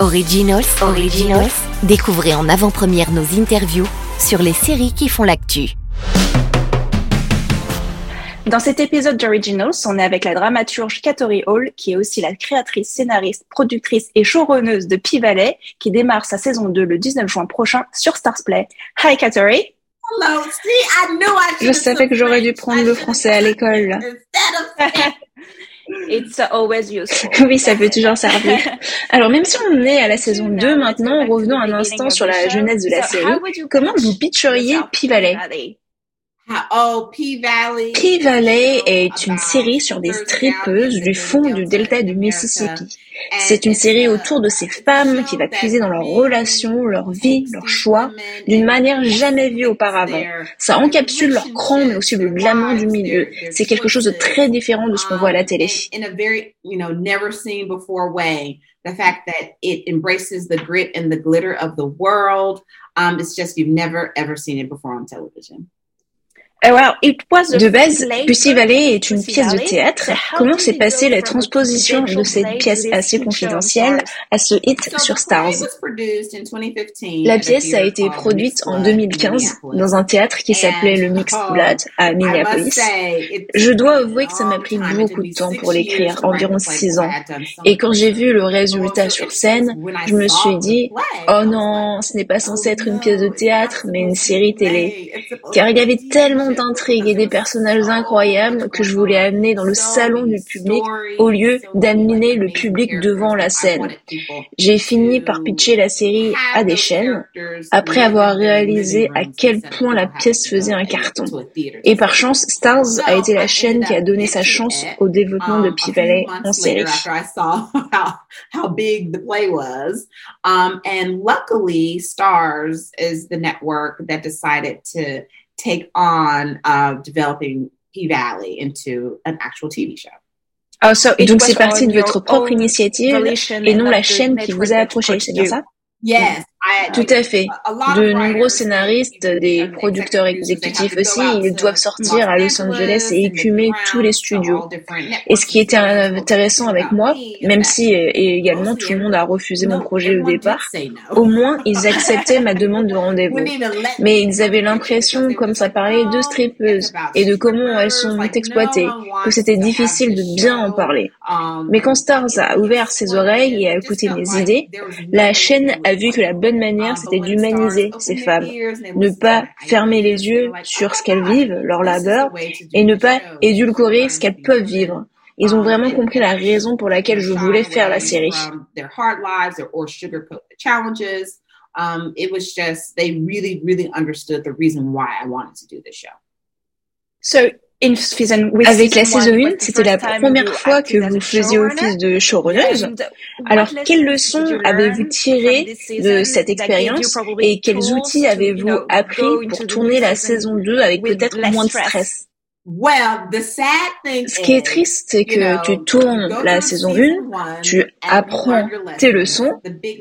Originals, Originals, découvrez en avant-première nos interviews sur les séries qui font l'actu. Dans cet épisode d'Originals, on est avec la dramaturge Katori Hall, qui est aussi la créatrice, scénariste, productrice et showrunneuse de P-Valley, qui démarre sa saison 2 le 19 juin prochain sur Stars Play. Hi Katori! Hello. See, I knew I Je savais que j'aurais dû prendre le français à l'école. It's always useful. Oui, ça peut toujours servir. Alors, même si on est à la saison 2 maintenant, revenons un instant sur la jeunesse de la série. Comment vous pitcheriez P-Valley Oh, P-Valley. P-Valley est une série sur des strippeuses du fond du delta du Mississippi. C'est une série autour de ces femmes qui va puiser dans leurs relations, leur vie, leurs choix, d'une manière jamais vue auparavant. Ça encapsule leur cran, mais aussi le glamour du milieu. C'est quelque chose de très différent de ce qu'on voit à la télé. In a very, you know, never seen before way. The fact that it embraces the grit and the glitter of the world. Um, it's just, you've never ever seen it before on television. De base, Pussy Valley est une pièce de théâtre. Comment s'est passée la transposition de cette pièce assez confidentielle à ce hit sur Stars? La pièce a été produite en 2015 dans un théâtre qui s'appelait le Mixed Blood à Minneapolis. Je dois avouer que ça m'a pris beaucoup de temps pour l'écrire, environ six ans. Et quand j'ai vu le résultat sur scène, je me suis dit, oh non, ce n'est pas censé être une pièce de théâtre, mais une série télé. Car il y avait tellement d'intrigues et des personnages incroyables que je voulais amener dans le salon du public au lieu d'amener le public devant la scène. J'ai fini par pitcher la série à des chaînes après avoir réalisé à quel point la pièce faisait un carton. Et par chance, Stars a été la chaîne qui a donné sa chance au développement de P-Valley en série. how big the play was. Um, and luckily, Stars is the network that decided to take on uh, developing P Valley into an actual TV show. Oh, so Donc c'est parti de votre propre initiative et non la chaîne qui vous a approché, c'est bien ça? Yes. Tout à fait. De nombreux scénaristes, des producteurs exécutifs aussi, ils doivent sortir à Los Angeles et écumer tous les studios. Et ce qui était intéressant avec moi, même si et également tout le monde a refusé mon projet au départ, au moins ils acceptaient ma demande de rendez-vous. Mais ils avaient l'impression, comme ça parlait de strippeuses et de comment elles sont exploitées, que c'était difficile de bien en parler. Mais quand Stars a ouvert ses oreilles et a écouté mes idées, la chaîne a vu que la bonne manière, c'était d'humaniser ces femmes, ne pas fermer les yeux sur ce qu'elles vivent, leur labeur, et ne pas édulcorer ce qu'elles peuvent vivre. Ils ont vraiment compris la raison pour laquelle je voulais faire la série. Um, it was just they really, really understood the reason why I wanted to do this show. So avec la saison 1, c'était la première fois que vous faisiez office de showrunneuse. Alors, quelles leçons avez-vous tirées de cette expérience et quels outils avez-vous appris pour tourner la saison 2 avec peut-être moins de stress? Ce qui est triste, c'est que tu tournes la saison 1, tu apprends tes leçons,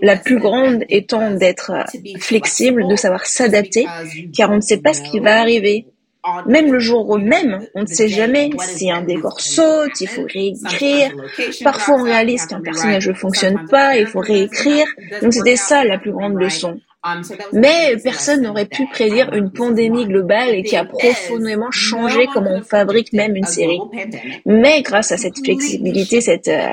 la plus grande étant d'être flexible, de savoir s'adapter, car on ne sait pas ce qui va arriver. Même le jour même, on ne sait jamais si un décor saute, il faut réécrire. Parfois, on réalise qu'un personnage ne fonctionne pas, il faut réécrire. Donc, c'était ça la plus grande leçon. Mais personne n'aurait pu prédire une pandémie globale et qui a profondément changé comment on fabrique même une série. Mais grâce à cette flexibilité, cette euh,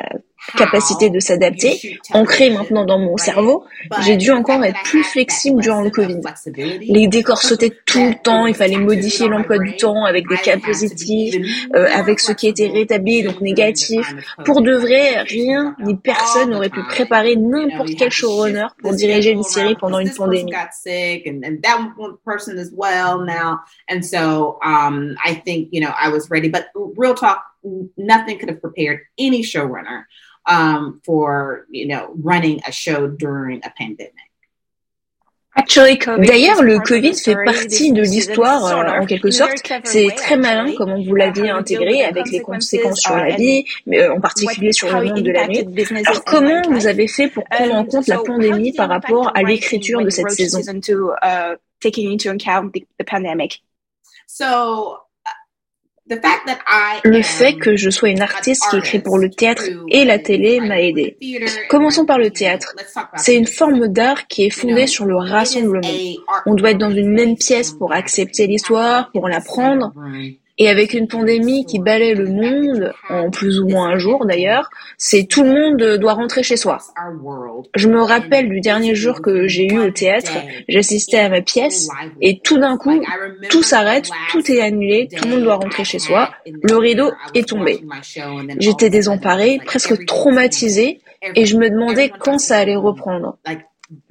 capacité de s'adapter, ancrée maintenant dans mon cerveau, j'ai dû encore être plus flexible durant le Covid. Les décors sautaient tout le temps, il fallait modifier l'emploi du temps avec des cas positifs, euh, avec ce qui était rétabli, donc négatif. Pour de vrai, rien ni personne n'aurait pu préparer n'importe quel showrunner pour diriger une série pendant une pandémie. Real talk, nothing could have prepared any showrunner um, for you know running a show during a pandemic. D'ailleurs, le Covid fait partie de l'histoire euh, en quelque sorte. C'est très malin comment vous l'aviez intégré avec les conséquences sur la vie, mais euh, en particulier sur le monde de la nuit. Alors comment vous avez fait pour prendre en compte la pandémie par rapport à l'écriture de cette saison? So Le fait que je sois une artiste qui écrit pour le théâtre et la télé m'a aidé. Commençons par le théâtre. C'est une forme d'art qui est fondée sur le rassemblement. On doit être dans une même pièce pour accepter l'histoire, pour l'apprendre. Et avec une pandémie qui balaie le monde, en plus ou moins un jour d'ailleurs, c'est tout le monde doit rentrer chez soi. Je me rappelle du dernier jour que j'ai eu au théâtre, j'assistais à ma pièce et tout d'un coup, tout s'arrête, tout est annulé, tout le monde doit rentrer chez soi, le rideau est tombé. J'étais désemparée, presque traumatisée et je me demandais quand ça allait reprendre.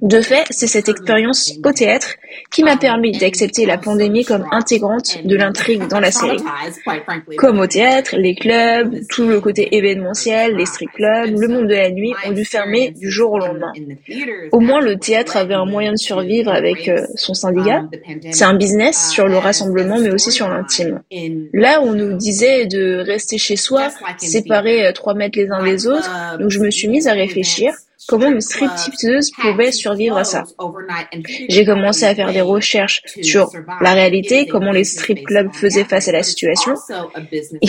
De fait, c'est cette expérience au théâtre qui m'a permis d'accepter la pandémie comme intégrante de l'intrigue dans la série. Comme au théâtre, les clubs, tout le côté événementiel, les strip clubs, le monde de la nuit ont dû fermer du jour au lendemain. Au moins, le théâtre avait un moyen de survivre avec euh, son syndicat. C'est un business sur le rassemblement, mais aussi sur l'intime. Là, on nous disait de rester chez soi, séparés euh, trois mètres les uns des autres, donc je me suis mise à réfléchir comment une stripteaseuse pouvait survivre à ça. J'ai commencé à faire des recherches sur la réalité, comment les strip clubs faisaient face à la situation.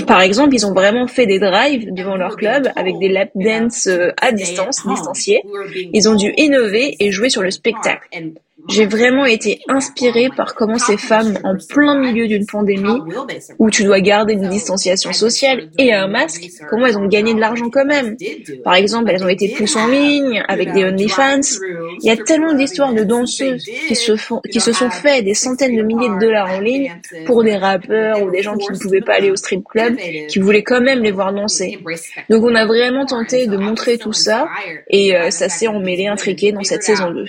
Par exemple, ils ont vraiment fait des drives devant leur club avec des lap dance euh, à distance, distanciés. Ils ont dû innover et jouer sur le spectacle. J'ai vraiment été inspirée par comment ces femmes, en plein milieu d'une pandémie, où tu dois garder une distanciation sociale et un masque, comment elles ont gagné de l'argent quand même. Par exemple, elles ont été plus en ligne avec des OnlyFans. Il y a tellement d'histoires de danseuses qui se font, qui se sont fait des centaines de milliers de dollars en ligne pour des rappeurs ou des gens qui ne pouvaient pas aller au strip club, qui voulaient quand même les voir danser. Donc on a vraiment tenté de montrer tout ça et euh, ça s'est emmêlé, intriqué dans cette saison 2.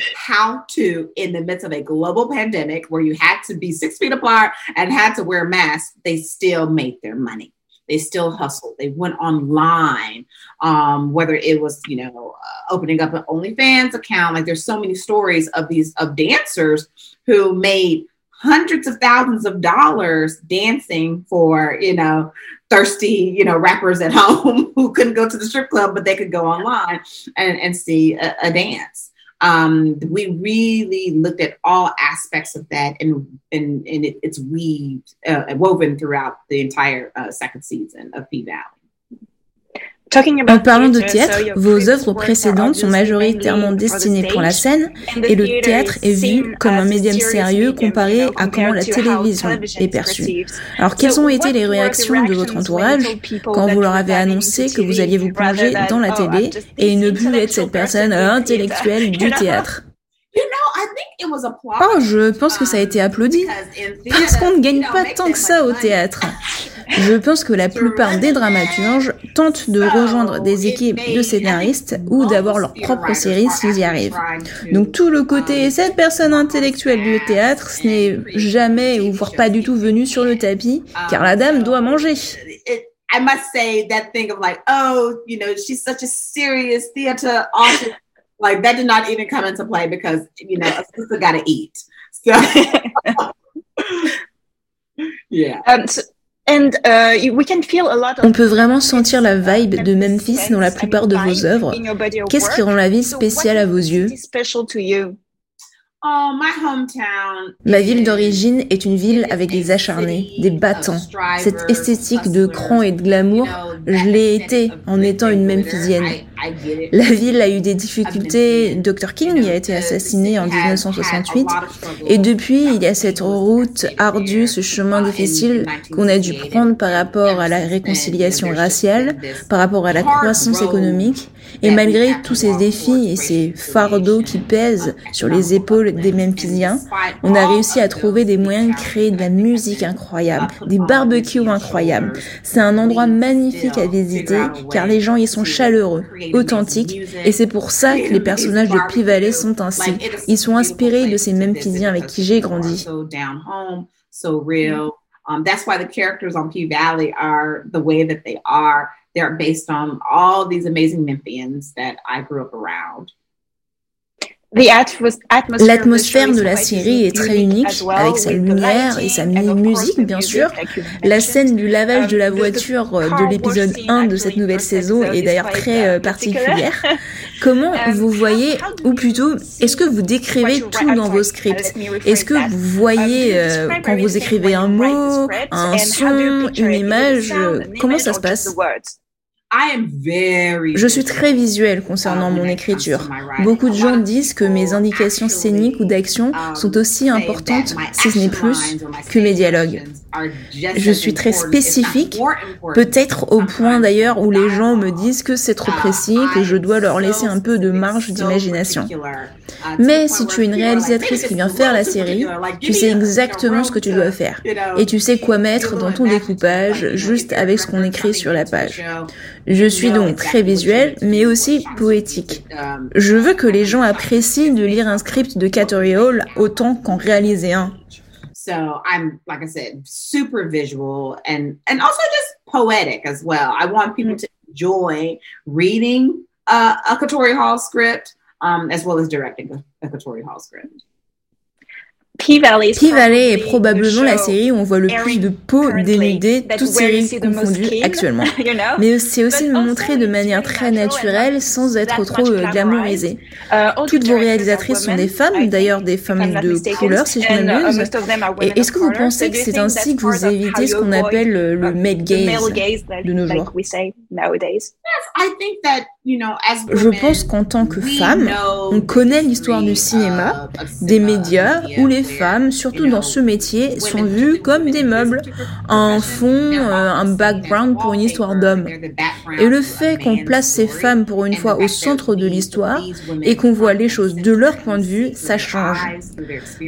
in the midst of a global pandemic where you had to be six feet apart and had to wear masks, they still made their money. They still hustled. They went online, um, whether it was, you know, uh, opening up an OnlyFans account. Like there's so many stories of these of dancers who made hundreds of thousands of dollars dancing for, you know, thirsty, you know, rappers at home who couldn't go to the strip club, but they could go online and, and see a, a dance. Um, we really looked at all aspects of that and, and, and it, it's weaved, uh, woven throughout the entire uh, second season of P-Valley. En parlant de théâtre, vos œuvres précédentes sont majoritairement destinées pour la scène et le théâtre est vu comme un médium sérieux comparé à comment la télévision est perçue. Alors quelles ont été les réactions de votre entourage quand vous leur avez annoncé que vous alliez vous plonger dans la télé et ne plus être cette personne intellectuelle du théâtre Oh, je pense que ça a été applaudi. Parce qu'on ne gagne pas tant que ça au théâtre. Je pense que la plupart des dramaturges tentent de rejoindre des équipes de scénaristes ou d'avoir leur propre série s'ils y arrivent. Donc tout le côté cette personne intellectuelle du théâtre, ce n'est jamais ou voire pas du tout venu sur le tapis, car la dame doit manger. I must say that thing of like, oh, you know, she's such a serious theater artist. like that did not even come into play because you know a sister got to eat. So yeah. Um, so On peut vraiment sentir la vibe de Memphis dans la plupart de vos œuvres. Qu'est-ce qui rend la ville spéciale à vos yeux? Ma ville d'origine est une ville avec des acharnés, des battants. Cette esthétique de cran et de glamour, je l'ai été en étant une Memphisienne. La ville a eu des difficultés. Dr. King a été assassiné en 1968. Et depuis, il y a cette route ardue, ce chemin difficile qu'on a dû prendre par rapport à la réconciliation raciale, par rapport à la croissance économique. Et malgré tous ces défis et ces fardeaux qui pèsent sur les épaules des Memphisiens, on a réussi à trouver des moyens de créer de la musique incroyable, des barbecues incroyables. C'est un endroit magnifique à visiter car les gens y sont chaleureux, authentiques et c'est pour ça que les personnages de P-Valley sont ainsi. Ils sont inspirés de ces Memphisiens avec qui j'ai grandi. Um, that's why the characters on P Valley are the way that they are. Based on all these amazing Memphians that I grew up around. L'atmosphère de la série est très unique, avec sa lumière et sa musique, bien sûr. La scène du lavage de la um, voiture euh, de l'épisode 1 de cette nouvelle saison est d'ailleurs très euh, particulière. Comment um, vous voyez, ou plutôt, est-ce que vous décrivez tout dans vos scripts? Est-ce que vous voyez, um, euh, quand vous écrivez un mot, un son, une image, comment ça se passe? Je suis très visuel concernant mon écriture. Beaucoup de gens disent que mes indications scéniques ou d'action um, sont aussi importantes, si ce n'est plus, que mes dialogues. Je suis très spécifique, peut-être au point d'ailleurs où les gens me disent que c'est trop précis, que je dois leur laisser un peu de marge d'imagination. Uh, Mais si tu es une réalisatrice qui vient faire la série, tu sais exactement ce que tu dois faire. Et tu sais quoi mettre dans ton découpage, juste avec ce qu'on écrit sur la page. Je suis donc très visuel, mais aussi poétique. Um, Je veux que les gens apprécient de lire un script de Cattery Hall autant qu'en réaliser un. So I'm, like I said, super visual and and also just poetic as well. I want people to enjoy reading uh, a Katori Hall script um, as well as directing a, a Katori Hall script. P-Valley est probablement la série où on voit le plus de peau dénudée, toutes séries confondues actuellement. Mais c'est aussi montré de manière très naturelle, sans être trop euh, glamourisé. Uh, Toutes vos réalisatrices sont des femmes, d'ailleurs des femmes de couleur, si je ne uh, m'abuse. Et est-ce que vous pensez que c'est ainsi que vous évitez ce qu'on appelle le, le male gaze de nos jours? Je pense qu'en tant que femme, on connaît l'histoire du cinéma, des médias, où les femmes, surtout dans ce métier, sont vues comme des meubles, un fond, euh, un background pour une histoire d'homme. Et le fait qu'on place ces femmes pour une fois au centre de l'histoire et qu'on voit les choses de leur point de vue, ça change.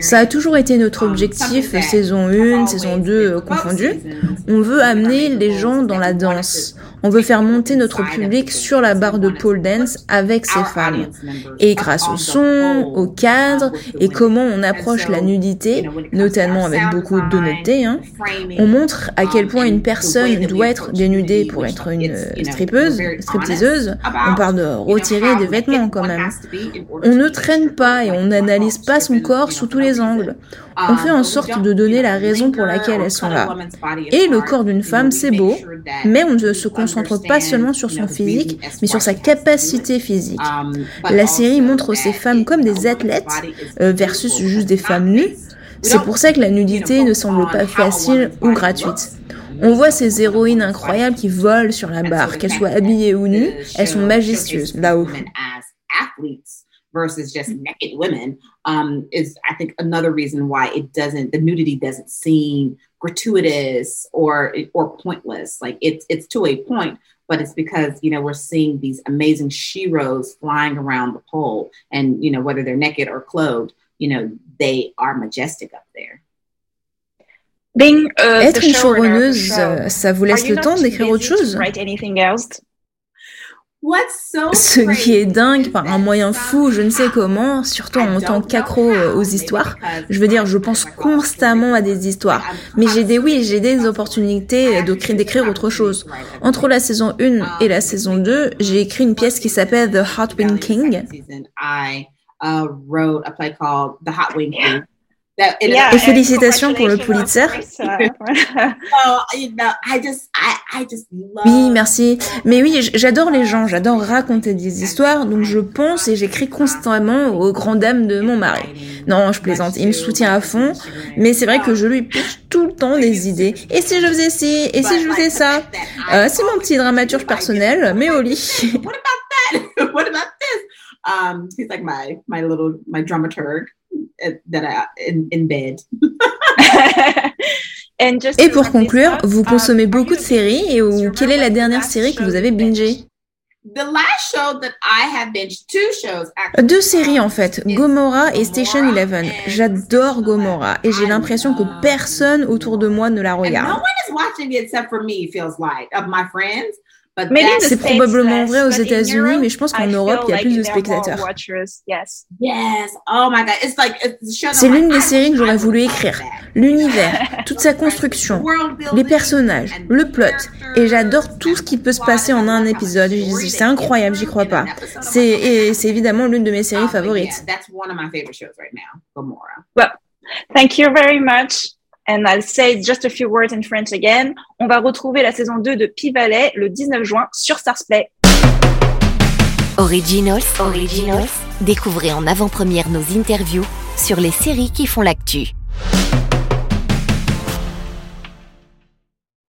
Ça a toujours été notre objectif, saison 1, saison 2 confondues. On veut amener les gens dans la danse. On veut faire monter notre public sur la barre de pole dance avec ces femmes. Et grâce au son, au cadre et comment on approche la nudité, notamment avec beaucoup d'honnêteté, hein, on montre à quel point une personne doit être dénudée pour être une strippeuse, stripteaseuse. On parle de retirer des vêtements quand même. On ne traîne pas et on n'analyse pas son corps sous tous les angles. On fait en sorte de donner la raison pour laquelle elles sont là. Et le corps d'une femme, c'est beau, mais on ne se concentre pas seulement sur son physique, mais sur sa capacité physique. La série montre ces femmes comme des athlètes euh, versus juste des femmes nues. C'est pour ça que la nudité ne semble pas facile ou gratuite. On voit ces héroïnes incroyables qui volent sur la barre, qu'elles soient habillées ou nues, elles sont majestueuses là-haut. Versus just naked women um, is I think another reason why it doesn't the nudity doesn't seem gratuitous or or pointless. Like it's it's to a point, but it's because you know we're seeing these amazing sheroes flying around the pole, and you know whether they're naked or clothed, you know they are majestic up there. Being, uh, Être une showrunneuse, ça vous laisse le temps d'écrire autre chose Ce qui est dingue par un moyen fou, je ne sais comment, surtout en tant qu'accro euh, aux histoires. Je veux dire, je pense constamment à des histoires. Mais j'ai des, oui, j'ai des opportunités d'écrire autre chose. Entre la saison 1 et la saison 2, j'ai écrit une pièce qui s'appelle The Hot Wing King. Et félicitations pour le Pulitzer. oui, merci. Mais oui, j'adore les gens, j'adore raconter des histoires, donc je pense et j'écris constamment aux grandes dames de mon mari. Non, je plaisante, il me soutient à fond, mais c'est vrai que je lui pitch tout le temps des idées. Et si je faisais ci, et si je faisais ça? Euh, C'est mon petit dramaturge personnel, mais au lit. What about this? Um, he's like my my little my dramaturg. Et pour conclure, vous consommez beaucoup de séries et ou quelle est la dernière série que vous avez bingée? deux séries en fait, Gomorrah et Station Eleven. J'adore Gomorrah et j'ai l'impression que personne autour de moi ne la regarde. C'est probablement vrai aux États-Unis, mais je pense qu'en Europe, il y a plus de spectateurs. Oh C'est l'une des séries que j'aurais voulu écrire. L'univers, toute sa construction, les personnages, le plot. Et j'adore tout ce qui peut se passer en un épisode. C'est incroyable, j'y crois pas. C'est évidemment l'une de mes séries um, favorites. Well, thank you very much. And I'll say just a few words in French again. On va retrouver la saison 2 de Pivalet le 19 juin sur Stars Play. Originals, Originals. Découvrez en avant-première nos interviews sur les séries qui font l'actu.